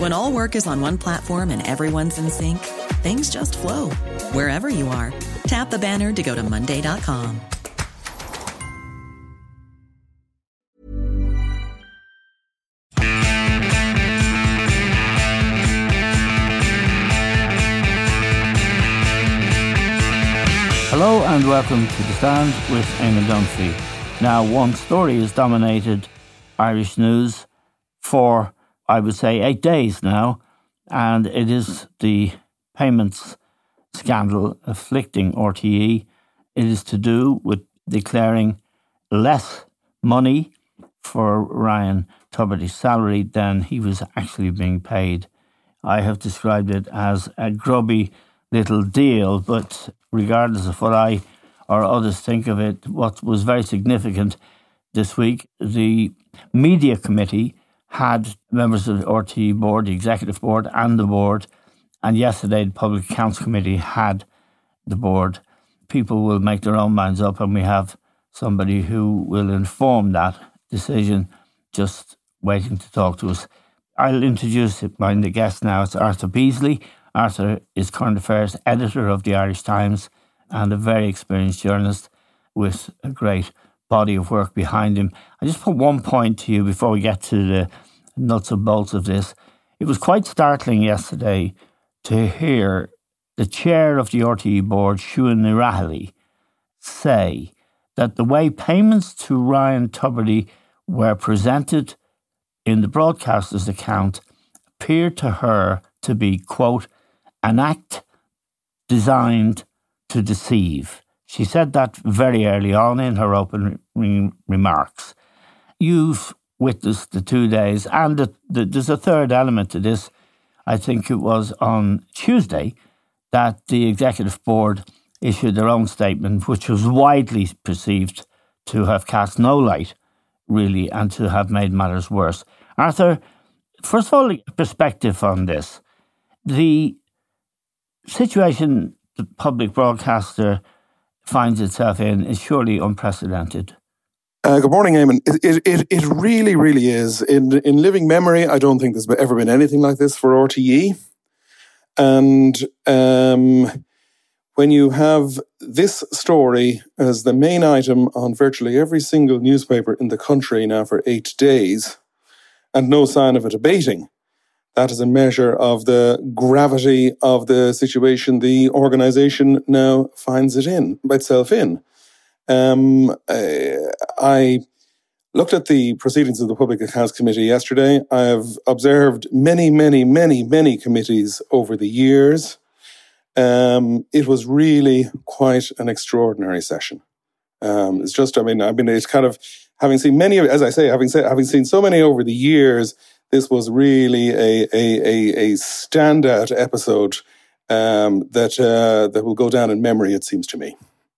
When all work is on one platform and everyone's in sync, things just flow wherever you are. Tap the banner to go to Monday.com. Hello and welcome to The Stand with Eamon Dunphy. Now, one story has dominated Irish news for, I would say, eight days now, and it is the payments scandal afflicting RTE. It is to do with declaring less money for Ryan Tubridy's salary than he was actually being paid. I have described it as a grubby little deal, but regardless of what I or others think of it, what was very significant this week, the media committee had members of the RTE board, the executive board, and the board. And yesterday, the Public Accounts Committee had the board. People will make their own minds up, and we have somebody who will inform that decision just waiting to talk to us. I'll introduce my guest now. It's Arthur Beesley. Arthur is current affairs editor of the Irish Times and a very experienced journalist with a great body of work behind him. I just put one point to you before we get to the nuts and bolts of this. It was quite startling yesterday to hear the chair of the RTE board, Ní Raghallaigh, say that the way payments to Ryan Tubridy were presented in the broadcaster's account appeared to her to be, quote, an act designed to deceive. She said that very early on in her opening remarks. You've witnessed the two days, and the, the, there's a third element to this. I think it was on Tuesday that the executive board issued their own statement, which was widely perceived to have cast no light, really, and to have made matters worse. Arthur, first of all, perspective on this. The situation the public broadcaster finds itself in is surely unprecedented. Uh, good morning, Eamon. It, it, it really, really is. In, in living memory, I don't think there's ever been anything like this for RTE. And um, when you have this story as the main item on virtually every single newspaper in the country now for eight days, and no sign of it abating, that is a measure of the gravity of the situation the organization now finds it in, itself in. Um, I looked at the proceedings of the Public Accounts Committee yesterday. I have observed many, many, many, many committees over the years. Um, it was really quite an extraordinary session. Um, it's just, I mean, I mean, it's kind of having seen many, of, as I say, having having seen so many over the years, this was really a a a, a standout episode um, that uh, that will go down in memory. It seems to me.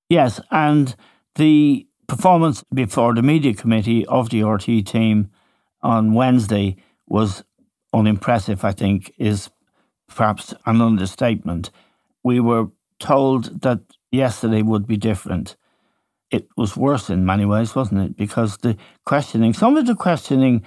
Yes, and the performance before the media committee of the RT team on Wednesday was unimpressive. I think is perhaps an understatement. We were told that yesterday would be different. It was worse in many ways, wasn't it? Because the questioning, some of the questioning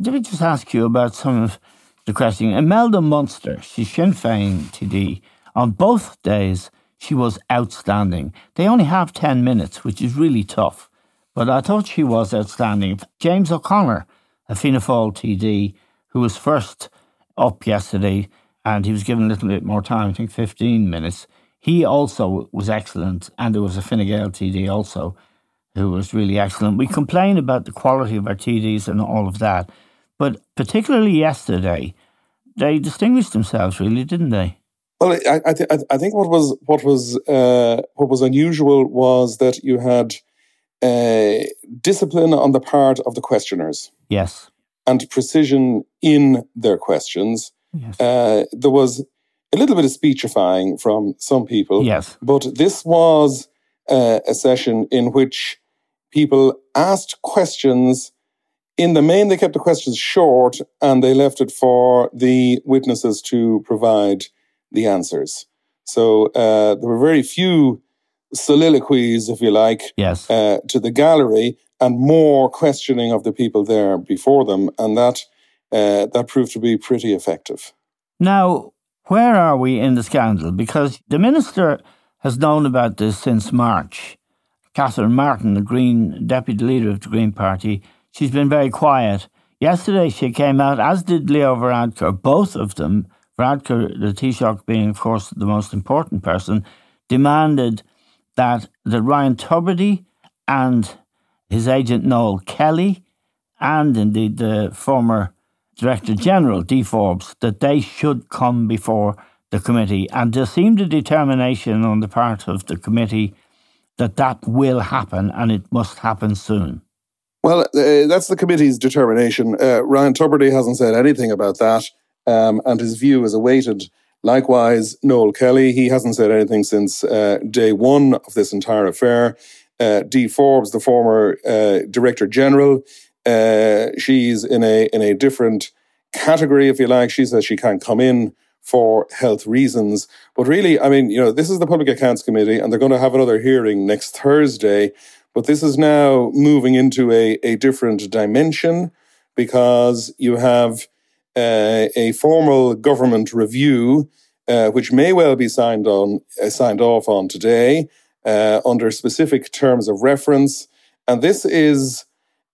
let me just ask you about some of the questioning. Imelda Munster, she's Sinn Féin TD. On both days, she was outstanding. They only have 10 minutes, which is really tough. But I thought she was outstanding. James O'Connor, a Fianna Fáil TD, who was first up yesterday and he was given a little bit more time, I think 15 minutes. He also was excellent, and there was a Fine Gael TD also who was really excellent. We complain about the quality of our TDs and all of that, but particularly yesterday, they distinguished themselves, really, didn't they? Well, I, I, th- I think what was what was uh, what was unusual was that you had uh, discipline on the part of the questioners. Yes, and precision in their questions. Yes. Uh, there was a little bit of speechifying from some people. Yes, but this was uh, a session in which people asked questions in the main, they kept the questions short and they left it for the witnesses to provide the answers. So uh, there were very few soliloquies, if you like, yes. Uh, to the gallery, and more questioning of the people there before them, and that uh, that proved to be pretty effective. Now, where are we in the scandal? Because the minister has known about this since March. Catherine Martin, the Green deputy leader of the Green Party, she's been very quiet. Yesterday, she came out, as did Leo Varadkar, both of them Varadkar, the Taoiseach being, of course, the most important person, demanded that, that Ryan Tubridy and his agent Noel Kelly, and indeed the former Director General, Dee Forbes, that they should come before the committee. And there seemed a determination on the part of the committee that that will happen and it must happen soon. Well, uh, that's the committee's determination. Uh, Ryan Tubridy hasn't said anything about that um, and his view is awaited. Likewise, Noel Kelly, he hasn't said anything since uh, day one of this entire affair. Uh, Dee Forbes, the former uh, Director General, uh, she's in a in a different category, if you like. She says she can't come in for health reasons. But really, I mean, you know, this is the Public Accounts Committee, and they're going to have another hearing next Thursday. But this is now moving into a, a different dimension because you have uh, a formal government review, uh, which may well be signed on uh, signed off on today uh, under specific terms of reference, and this is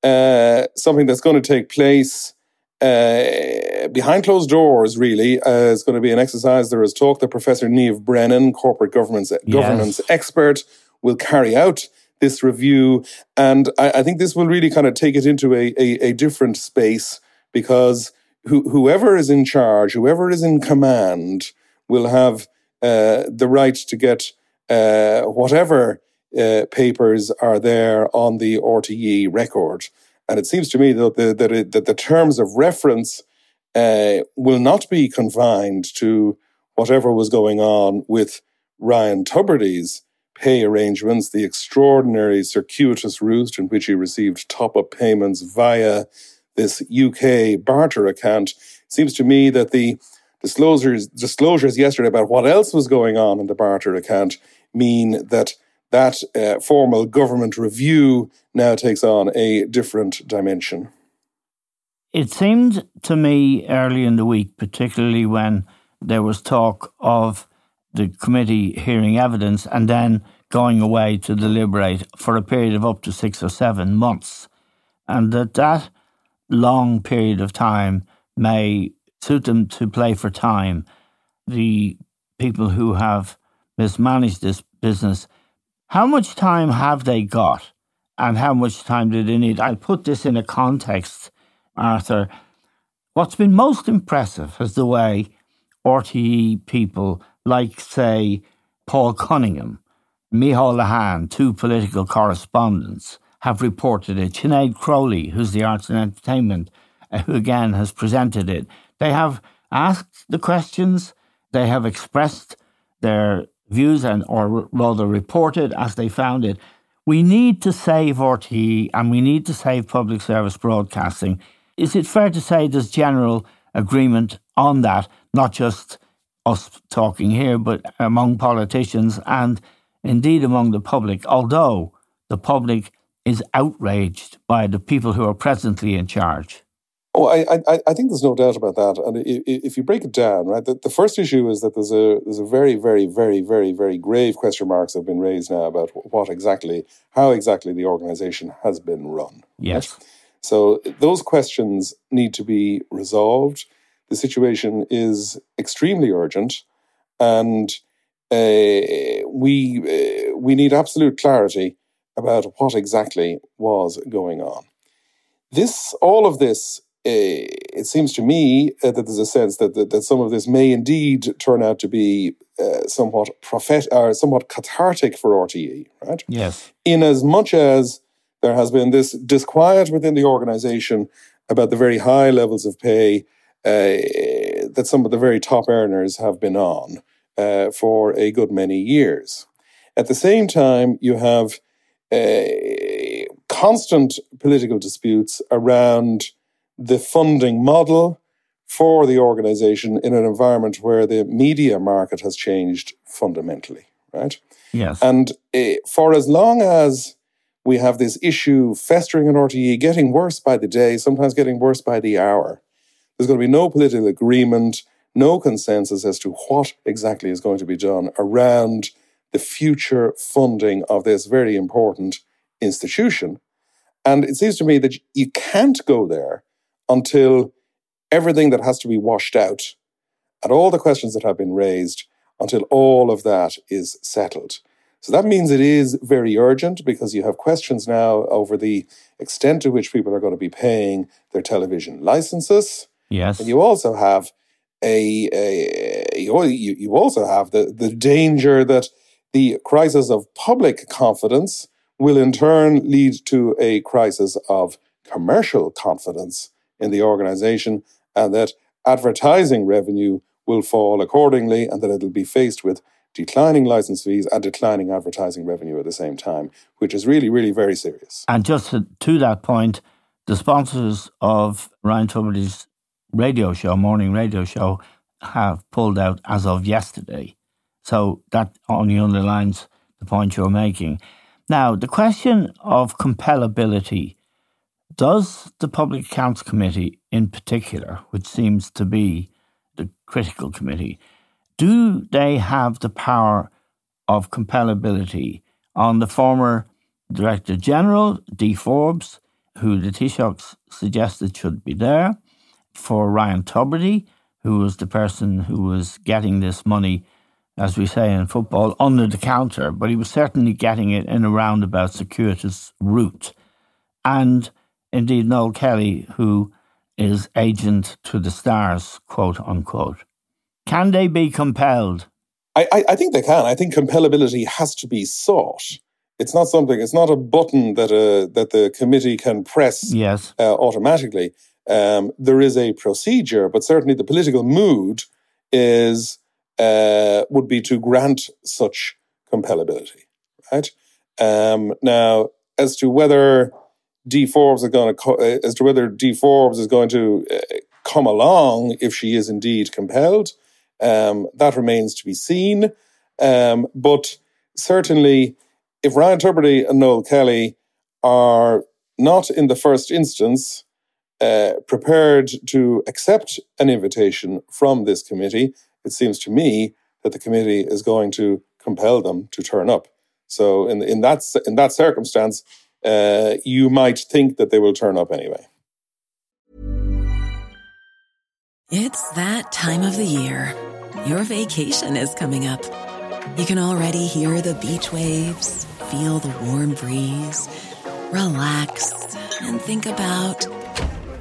uh, something that's going to take place. Uh, behind closed doors, really, it's going to be an exercise. There is talk that Professor Niamh Brennan, corporate governance yes. governance expert, will carry out this review. And I, I, think this will really kind of take it into a, a, a different space because who, whoever is in charge, whoever is in command, will have uh, the right to get uh, whatever uh, papers are there on the RTE record. And it seems to me that the, that, it, that the terms of reference uh, will not be confined to whatever was going on with Ryan Tubridy's pay arrangements, the extraordinary circuitous route in which he received top up payments via this UK barter account. seems to me that the disclosures disclosures yesterday about what else was going on in the barter account mean that that uh, formal government review now takes on a different dimension. It seemed to me early in the week, particularly when there was talk of the committee hearing evidence and then going away to deliberate for a period of up to six or seven months, and that that long period of time may suit them to play for time. The people who have mismanaged this business, how much time have they got and how much time do they need? I'll put this in a context, Arthur. What's been most impressive is the way RTE people like, say, Paul Cunningham, Micheál Lehane, two political correspondents, have reported it. Sinead Crowley, who's the arts and entertainment, uh, who again has presented it. They have asked the questions, they have expressed their views and or rather reported as they found it. We need to save RTE and we need to save public service broadcasting. Is it fair to say there's general agreement on that, not just us talking here, but among politicians and indeed among the public, although the public is outraged by the people who are presently in charge. Oh, I, I, I think there's no doubt about that. And if you break it down, right, the, the first issue is that there's a there's a very, very, very, very, very grave question marks have been raised now about what exactly, how exactly the organization has been run. Yes. Right? So those questions need to be resolved. The situation is extremely urgent, and uh, we uh, we need absolute clarity about what exactly was going on. This, all of this, uh, it seems to me uh, that there's a sense that, that, that some of this may indeed turn out to be uh, somewhat prophet or somewhat cathartic for RTE, right? Yes. In as much as there has been this disquiet within the organisation about the very high levels of pay uh, that some of the very top earners have been on uh, for a good many years. At the same time, you have uh, constant political disputes around the funding model for the organization in an environment where the media market has changed fundamentally, right? Yes. And uh, for as long as we have this issue festering in RTE, getting worse by the day, sometimes getting worse by the hour, there's going to be no political agreement, no consensus as to what exactly is going to be done around the future funding of this very important institution. And it seems to me that you can't go there until everything that has to be washed out and all the questions that have been raised until all of that is settled. So that means it is very urgent because you have questions now over the extent to which people are going to be paying their television licenses. Yes. And you also have a, a you, you also have the, the danger that the crisis of public confidence will in turn lead to a crisis of commercial confidence in the organization and that advertising revenue will fall accordingly and that it'll be faced with declining license fees and declining advertising revenue at the same time, which is really, really very serious. And just to, to that point, the sponsors of Ryan Tubridy's radio show, morning radio show, have pulled out as of yesterday. So that only underlines the point you're making. Now, the question of compellability does the Public Accounts Committee, in particular, which seems to be the critical committee, do they have the power of compellability on the former Director General, Dee Forbes, who the Taoiseach suggested should be there, for Ryan Tubridy, who was the person who was getting this money, as we say in football, under the counter, but he was certainly getting it in a roundabout circuitous route. And indeed, Noel Kelly, who is agent to the stars, quote unquote. Can they be compelled? I, I, I think they can. I think compellability has to be sought. It's not something. It's not a button that a uh, that the committee can press yes. uh, automatically. Um, there is a procedure, but certainly the political mood is uh, would be to grant such compellability, right? Um, now, as to whether Dee Forbes is going to co- uh, as to whether Dee Forbes is going to uh, come along if she is indeed compelled, um, that remains to be seen. Um, but certainly, if Ryan Tubridy and Noel Kelly are not in the first instance uh, prepared to accept an invitation from this committee, it seems to me that the committee is going to compel them to turn up. So, in in that in that circumstance, uh, you might think that they will turn up anyway. It's that time of the year. Your vacation is coming up. You can already hear the beach waves, feel the warm breeze, relax, and think about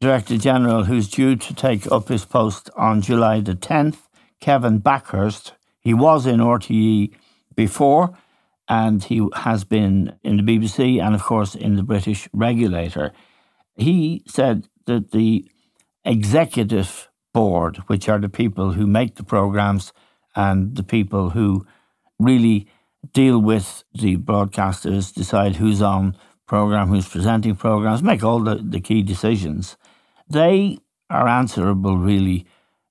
Director General, who's due to take up his post on July the 10th, Kevin Bakhurst. He was in RTE before, and he has been in the BBC and, of course, in the British regulator. He said that the executive board, which are the people who make the programs and the people who really deal with the broadcasters, decide who's on program, who's presenting programs, make all the, the key decisions. They are answerable, really,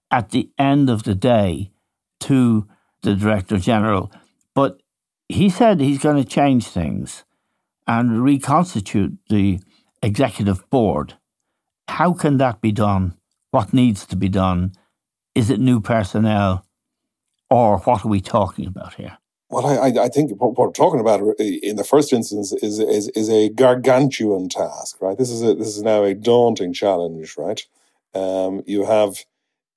at the end of the day to the Director General. But he said he's going to change things and reconstitute the executive board. How can that be done? What needs to be done? Is it new personnel? Or what are we talking about here? Well, I, I think what we're talking about in the first instance is, is, is a gargantuan task, right? This is a, this is now a daunting challenge, right? Um, you have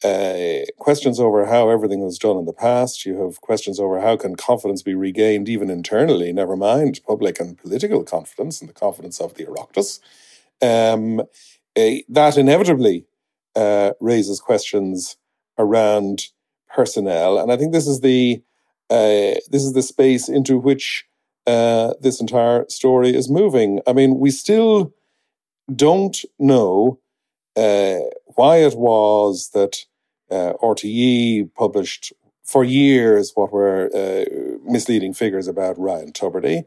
uh, questions over how everything was done in the past. You have questions over how can confidence be regained even internally, never mind public and political confidence and the confidence of the Oireachtas. Um, that inevitably uh, raises questions around personnel. And I think this is the uh, this is the space into which uh, this entire story is moving. I mean, we still don't know uh, why it was that uh, RTE published for years what were uh, misleading figures about Ryan Tubridy.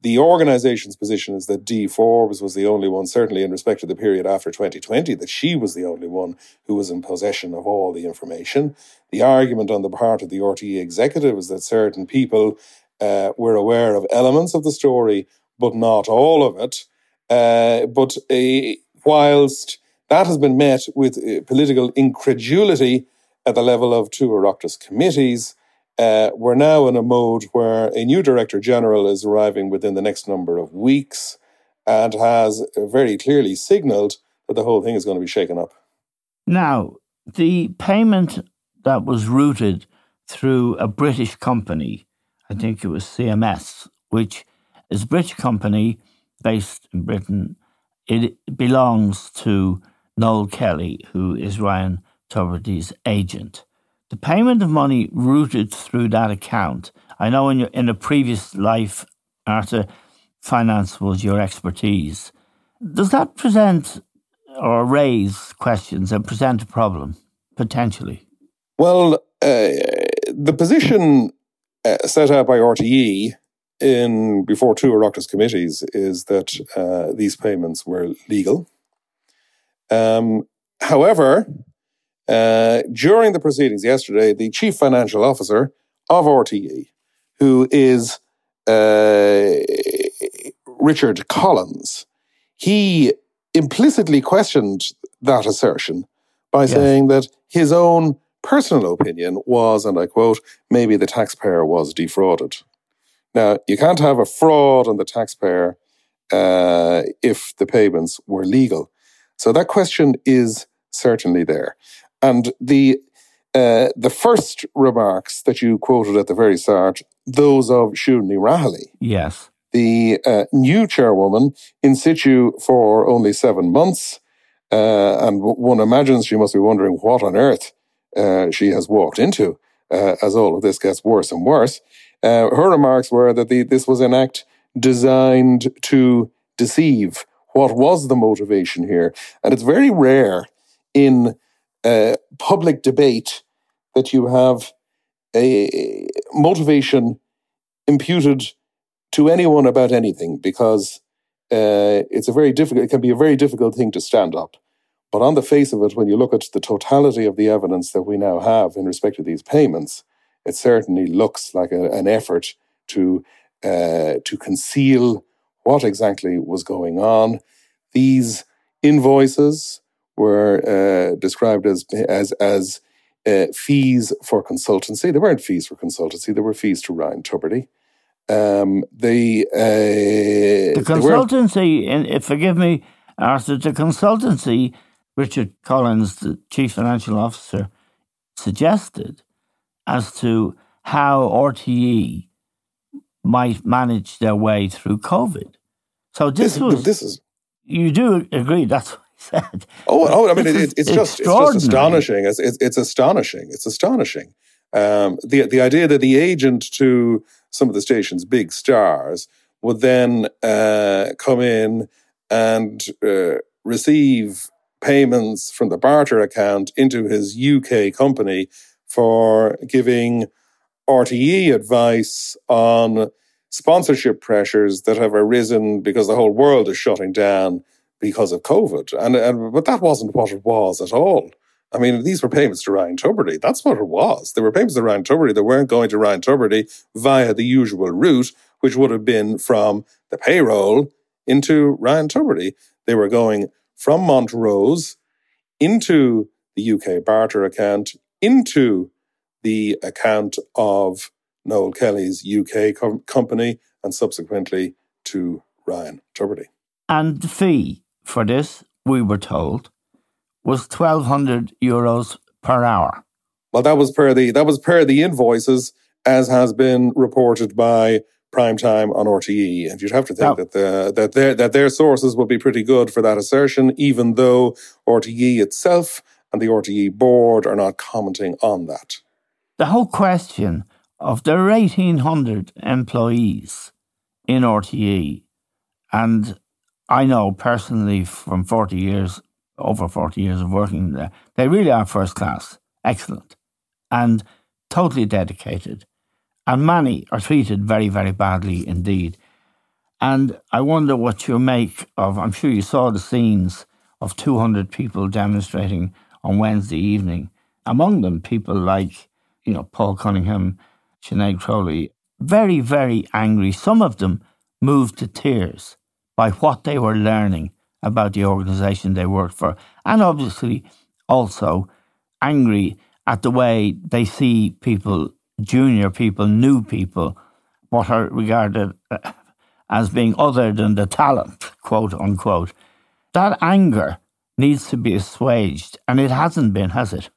The organization's position is that Dee Forbes was the only one, certainly in respect to the period after 2020, that she was the only one who was in possession of all the information. The argument on the part of the RTE executive is that certain people uh, were aware of elements of the story, but not all of it. Uh, but uh, whilst that has been met with uh, political incredulity at the level of two Oireachtas committees, uh, we're now in a mode where a new Director General is arriving within the next number of weeks and has very clearly signalled that the whole thing is going to be shaken up. Now, the payment that was routed through a British company, I think it was CMS, which is a British company based in Britain. It belongs to Noel Kelly, who is Ryan Tubridy's agent the payment of money routed through that account. I know in your in a previous life, Arthur, finance was your expertise. Does that present or raise questions and present a problem potentially? Well, uh, the position uh, set out by RTE in before two Oireachtas committees is that uh, these payments were legal. Um, however, uh, during the proceedings yesterday, the chief financial officer of RTE, who is uh, Richard Collins, he implicitly questioned that assertion by yes. saying that his own personal opinion was, and I quote, maybe the taxpayer was defrauded. Now, you can't have a fraud on the taxpayer uh, if the payments were legal. So that question is certainly there. And the uh, the first remarks that you quoted at the very start, those of Ní Raghallaigh. Yes. The uh, new chairwoman in situ for only seven months. Uh, and one imagines she must be wondering what on earth uh, she has walked into uh, as all of this gets worse and worse. Uh, her remarks were that the, this was an act designed to deceive. What was the motivation here? And it's very rare in uh, public debate that you have a motivation imputed to anyone about anything because uh, it's a very difficult. It can be a very difficult thing to stand up. But on the face of it, when you look at the totality of the evidence that we now have in respect to these payments, it certainly looks like a, an effort to uh, to conceal what exactly was going on. These invoices were uh, described as as as uh, fees for consultancy. They weren't fees for consultancy; they were fees to Ryan Tubridy. Um, they uh, the consultancy, and forgive me, Arthur, the consultancy Richard Collins, the chief financial officer, suggested as to how RTE might manage their way through COVID. So this, this was this is you do agree that's said. Oh, oh I mean, it, it's just it's just astonishing. It's, it's, it's astonishing. It's astonishing. Um, the the idea that the agent to some of the station's big stars would then uh, come in and uh, receive payments from the barter account into his UK company for giving RTE advice on sponsorship pressures that have arisen because the whole world is shutting down because of COVID. And, and but that wasn't what it was at all. I mean, these were payments to Ryan Tubridy. That's what it was. They were payments to Ryan Tubridy that weren't going to Ryan Tubridy via the usual route, which would have been from the payroll into Ryan Tubridy. They were going from Montrose into the UK barter account, into the account of Noel Kelly's UK com- company, and subsequently to Ryan Tubridy. And the fee for this, we were told, was twelve hundred euros per hour. Well, that was per the that was per the invoices, as has been reported by prime time on RTE, and you'd have to think that the, that their that their sources would be pretty good for that assertion, even though RTE itself and the RTE board are not commenting on that. The whole question of there are eighteen hundred employees in RTE, and I know personally from forty years, over forty years of working there, they really are first class, excellent, and totally dedicated and many are treated very, very badly indeed. And I wonder what you make of, I'm sure you saw the scenes of 200 people demonstrating on Wednesday evening. Among them, people like, you know, Paul Cunningham, Sinead Crowley, very, very angry. Some of them moved to tears by what they were learning about the organisation they worked for. And obviously also angry at the way they see people junior people, new people, what are regarded as being other than the talent, quote unquote. That anger needs to be assuaged, and it hasn't been, has it?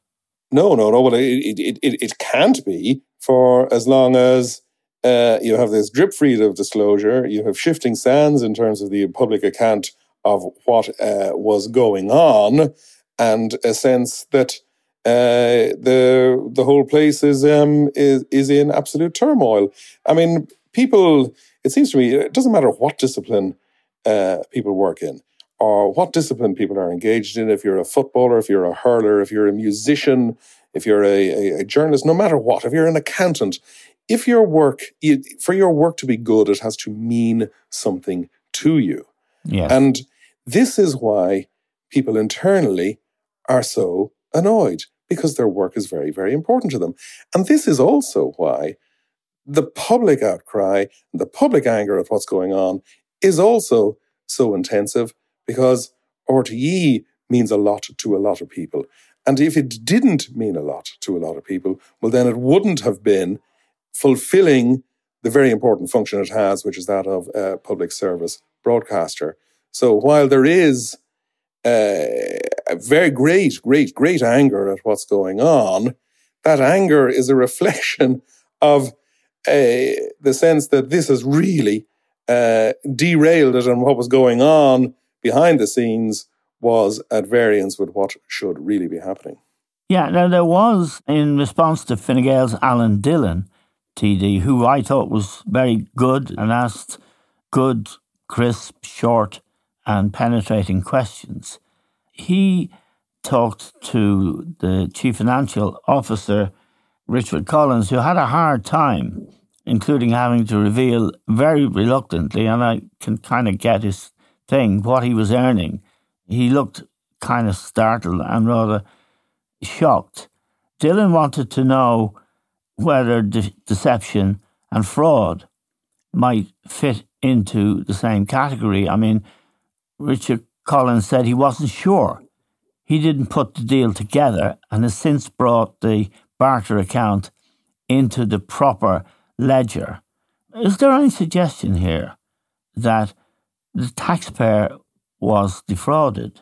No, no, no. Well, it, it, it, it can't be for as long as uh, you have this drip feed of disclosure, you have shifting sands in terms of the public account of what uh, was going on, and a sense that uh, the the whole place is um is is in absolute turmoil. I mean, people. It seems to me it doesn't matter what discipline uh, people work in or what discipline people are engaged in. If you're a footballer, if you're a hurler, if you're a musician, if you're a, a, a journalist, no matter what, if you're an accountant, if your work for your work to be good, it has to mean something to you. Yes. And this is why people internally are so annoyed because their work is very, very important to them. And this is also why the public outcry, the public anger at what's going on is also so intensive because RTE means a lot to a lot of people. And if it didn't mean a lot to a lot of people, well, then it wouldn't have been fulfilling the very important function it has, which is that of a public service broadcaster. So while there is uh, very great, great, great anger at what's going on, that anger is a reflection of uh, the sense that this has really uh, derailed it and what was going on behind the scenes was at variance with what should really be happening. Yeah, now there was, in response to Fine Gael's Alan Dillon, TD, who I thought was very good and asked good, crisp, short, and penetrating questions. He talked to the chief financial officer, Richard Collins, who had a hard time, including having to reveal very reluctantly, and I can kind of get his thing, what he was earning. He looked kind of startled and rather shocked. Dylan wanted to know whether de- deception and fraud might fit into the same category. I mean, Richard Collins said he wasn't sure. He didn't put the deal together and has since brought the barter account into the proper ledger. Is there any suggestion here that the taxpayer was defrauded?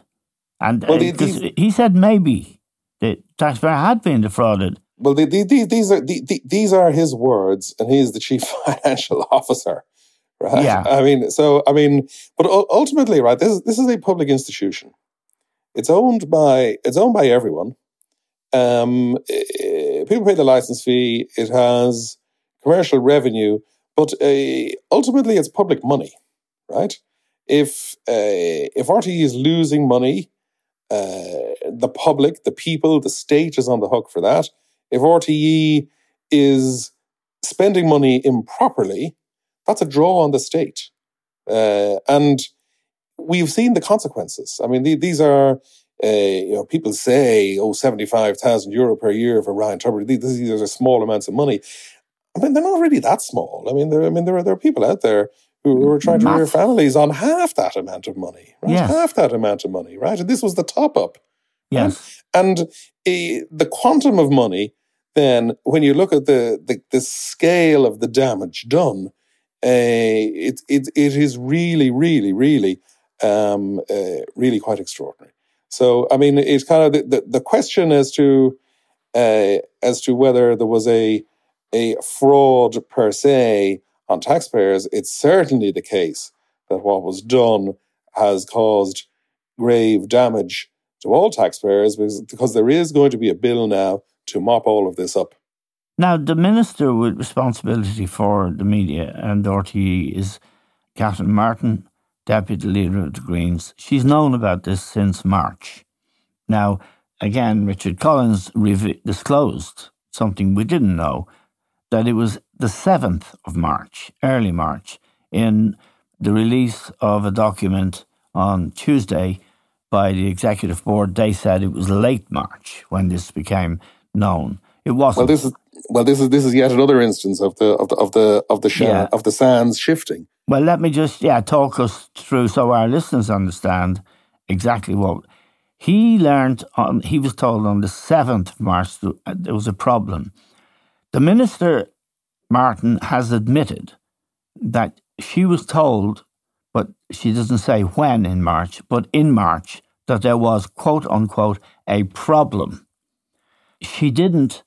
And Well, uh, he said maybe the taxpayer had been defrauded. Well, the, the, the, these are the, the, these are his words, and he is the chief financial officer, right? Yeah. I mean, so I mean, but ultimately, right? This is this is a public institution. It's owned by it's owned by everyone. Um, people pay the license fee. It has commercial revenue, but uh, ultimately, it's public money, right? If uh, if RTE is losing money, uh, the public, the people, the state is on the hook for that. If RTE is spending money improperly, that's a draw on the state. Uh, and we've seen the consequences. I mean, the, these are, uh, you know, people say, oh, 75,000 euro per year for Ryan Tubridy. These, these are small amounts of money. I mean, they're not really that small. I mean, there, I mean, there are, there are people out there who, are trying to rear families on half that amount of money, right? Yes. Half that amount of money, right? And this was the top up. Yes. And eh, the quantum of money, then, when you look at the, the, the scale of the damage done, uh, it, it, it is really, really, really, um, uh, really quite extraordinary. So, I mean, it's kind of the, the, the question as to uh, as to whether there was a a fraud per se on taxpayers. It's certainly the case that what was done has caused grave damage to all taxpayers because, because there is going to be a bill now to mop all of this up. Now, the minister with responsibility for the media and RTE is Catherine Martin, deputy leader of the Greens. She's known about this since March. Now, again, Richard Collins rev- disclosed something we didn't know that it was the 7th of March, early March, in the release of a document on Tuesday by the executive board. They said it was late March when this became known. It wasn't. Well, this is well, this is this is yet another instance of the of the of the of the, sha- Yeah. of the sands shifting. Well, let me just yeah talk us through so our listeners understand exactly what he learned. On he was told on the seventh of March that uh, there was a problem. The minister Martin has admitted that she was told, but she doesn't say when in March, but in March that there was quote unquote a problem. She didn't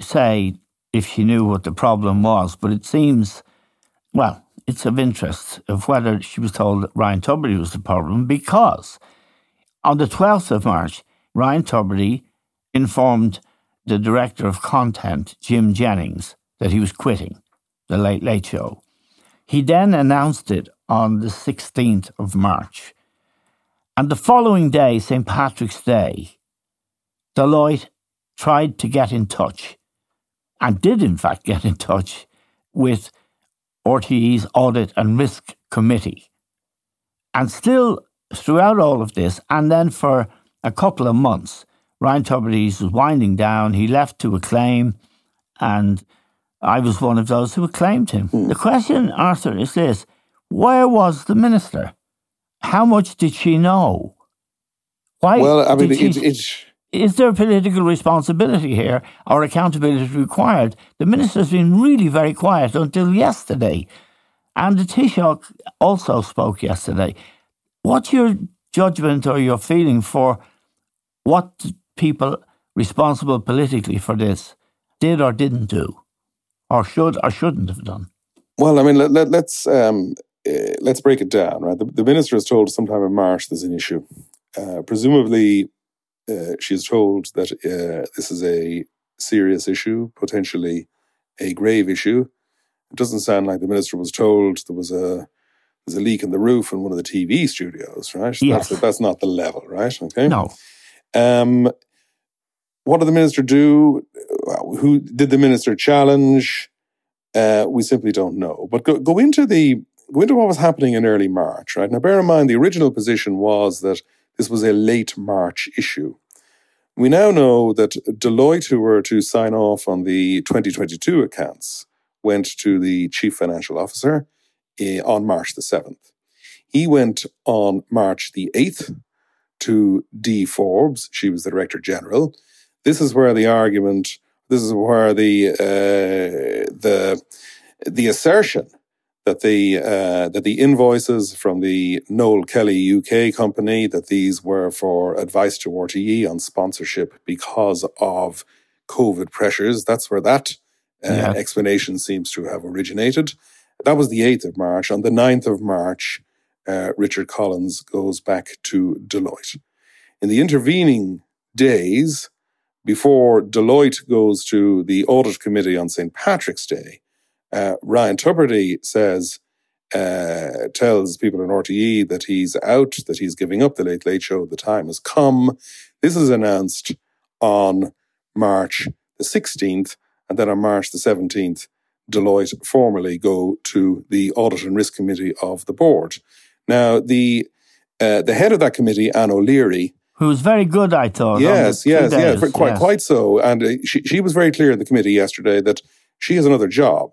say if she knew what the problem was, but it seems well, it's of interest of whether she was told that Ryan Tubridy was the problem because on the 12th of March, Ryan Tubridy informed the director of content, Jim Jennings, that he was quitting the Late Late Show. He then announced it on the 16th of March. And the following day, St. Patrick's Day, Deloitte tried to get in touch and did, in fact, get in touch with RTE's Audit and Risk Committee. And still, throughout all of this, and then for a couple of months, Ryan Tubridy was winding down. He left to acclaim, and I was one of those who acclaimed him. Hmm. The question, Arthur, is this where was the minister? How much did she know? Why Well, I mean, she- it, it, is there political responsibility here or accountability required? The minister's been really very quiet until yesterday. And the Taoiseach also spoke yesterday. What's your judgment or your feeling for what people responsible politically for this did or didn't do, or should or shouldn't have done? well, I mean, let, let, let's um, uh, let's break it down. Right, the, the minister is told sometime in March there's an issue. Uh, presumably, uh, she is told that uh, this is a serious issue, potentially a grave issue. It doesn't sound like the minister was told there was a there's a leak in the roof in one of the TV studios, right? Yes. That's, that's not the level, right? Okay. No. Um, what did the minister do? who did the minister challenge? Uh, we simply don't know. But go, go into the go into what was happening in early March, right? Now, bear in mind the original position was that this was a late March issue. We now know that Deloitte, who were to sign off on the 2022 accounts, went to the chief financial officer uh, on March the 7th. He went on March the 8th to Dee Forbes. She was the director general. This is where the argument, this is where the, uh, the, the assertion that the uh, that the invoices from the Noel Kelly UK company that these were for advice to RTE on sponsorship because of COVID pressures. That's where that uh, yeah. explanation seems to have originated. That was the 8th of March. On the 9th of March, uh, Richard Collins goes back to Deloitte. In the intervening days, before Deloitte goes to the audit committee on St. Patrick's Day, uh, Ryan Tubridy says, uh, tells people in RTE that he's out, that he's giving up the Late Late Show. The time has come. This is announced on March the 16th. And then on March the 17th, Deloitte formally go to the Audit and Risk Committee of the board. Now, the uh, the head of that committee, Anne O'Leary, who was very good, I thought. Yes, yes, yes, quite yes. quite so. And uh, she she was very clear in the committee yesterday that she has another job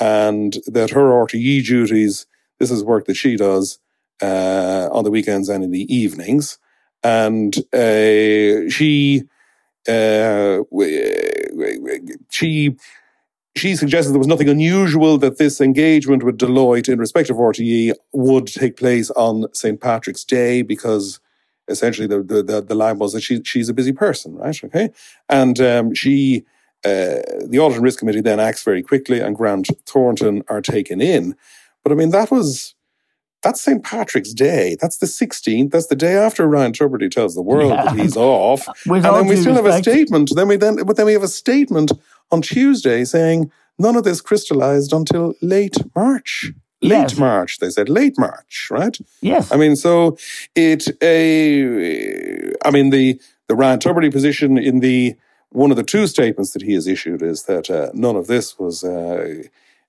and that her RTE duties, this is work that she does uh, on the weekends and in the evenings. And uh, she, uh, she, she suggested there was nothing unusual that this engagement with Deloitte in respect of RTE would take place on St. Patrick's Day because essentially the, the, the, line was that she, she's a busy person, right? Okay. And um, she, uh, the Audit and Risk Committee then acts very quickly and Grant Thornton are taken in. But I mean, that was, that's St. Patrick's Day. That's the 16th. That's the day after Ryan Tubridy tells the world yeah. that he's off. and then we still respect. have a statement. Then we then, but then we have a statement on Tuesday saying none of this crystallized until late March. Late yes. March, they said late March, right? Yes. I mean, so it, a, I mean, the, the Ryan Tubridy position in the, one of the two statements that he has issued is that uh, none of this was uh,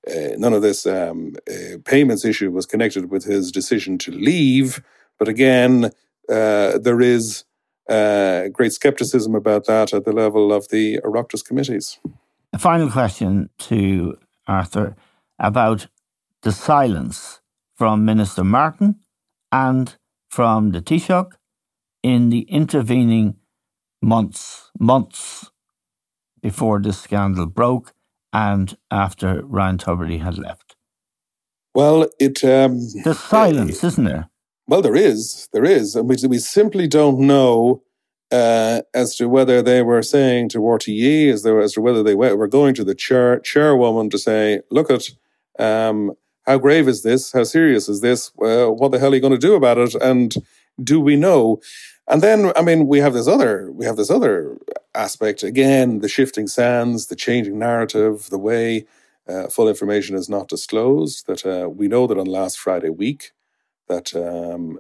uh, none of this um, uh, payments issue was connected with his decision to leave. But again, uh, there is uh, great skepticism about that at the level of the Oireachtas committees. A final question to Arthur about the silence from Minister Martin and from the Taoiseach in the intervening months, months before this scandal broke and after Ryan Tubridy had left? Well, it. Um, There's silence, uh, isn't there? Well, there is. There is. And we, we simply don't know uh, as to whether they were saying to RTE, as, as to whether they were going to the chair, chairwoman to say, look at. Um, how grave is this? How serious is this? Uh, what the hell are you going to do about it? And do we know? And then, I mean, we have this other, we have this other aspect again: the shifting sands, the changing narrative, the way uh, full information is not disclosed. That uh, we know that on last Friday week, that um,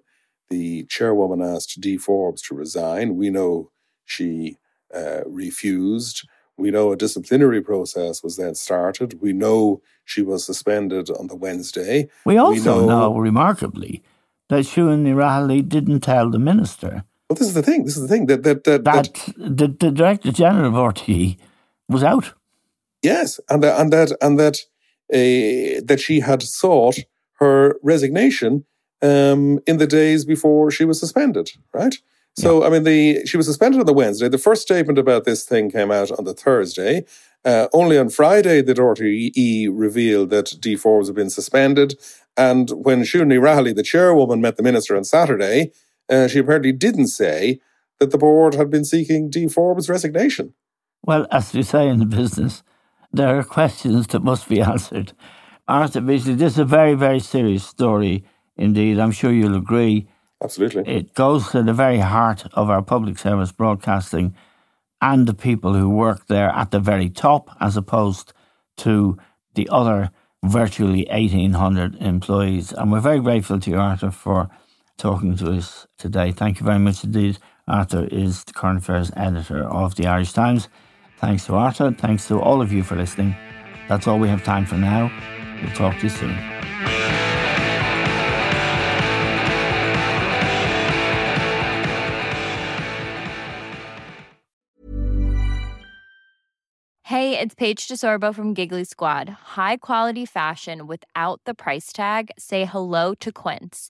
the chairwoman asked Dee Forbes to resign. We know she uh, refused. We know a disciplinary process was then started. We know she was suspended on the Wednesday. We also we know, know, remarkably, that Siún Ní didn't tell the minister well, this is the thing. This is the thing that that that, that, that the, the director general of RTE was out. Yes, and that and that and that uh, that she had sought her resignation um, in the days before she was suspended. Right. So yeah. I mean, the she was suspended on the Wednesday. The first statement about this thing came out on the Thursday. Uh, only on Friday did RTE reveal that Dee Forbes had been suspended. And when Siún Ní the chairwoman, met the minister on Saturday, uh, she apparently didn't say that the board had been seeking Dee Forbes' resignation. Well, as we say in the business, there are questions that must be answered. Arthur, basically, this is a very, very serious story indeed. I'm sure you'll agree. Absolutely. It goes to the very heart of our public service broadcasting and the people who work there at the very top, as opposed to the other virtually 1,800 employees. And we're very grateful to you, Arthur, for talking to us today. Thank you very much indeed. Arthur is the current affairs editor of the Irish Times. Thanks to Arthur. Thanks to all of you for listening. That's all we have time for now. We'll talk to you soon. Hey, it's Paige DeSorbo from Giggly Squad. High quality fashion without the price tag. Say hello to Quince.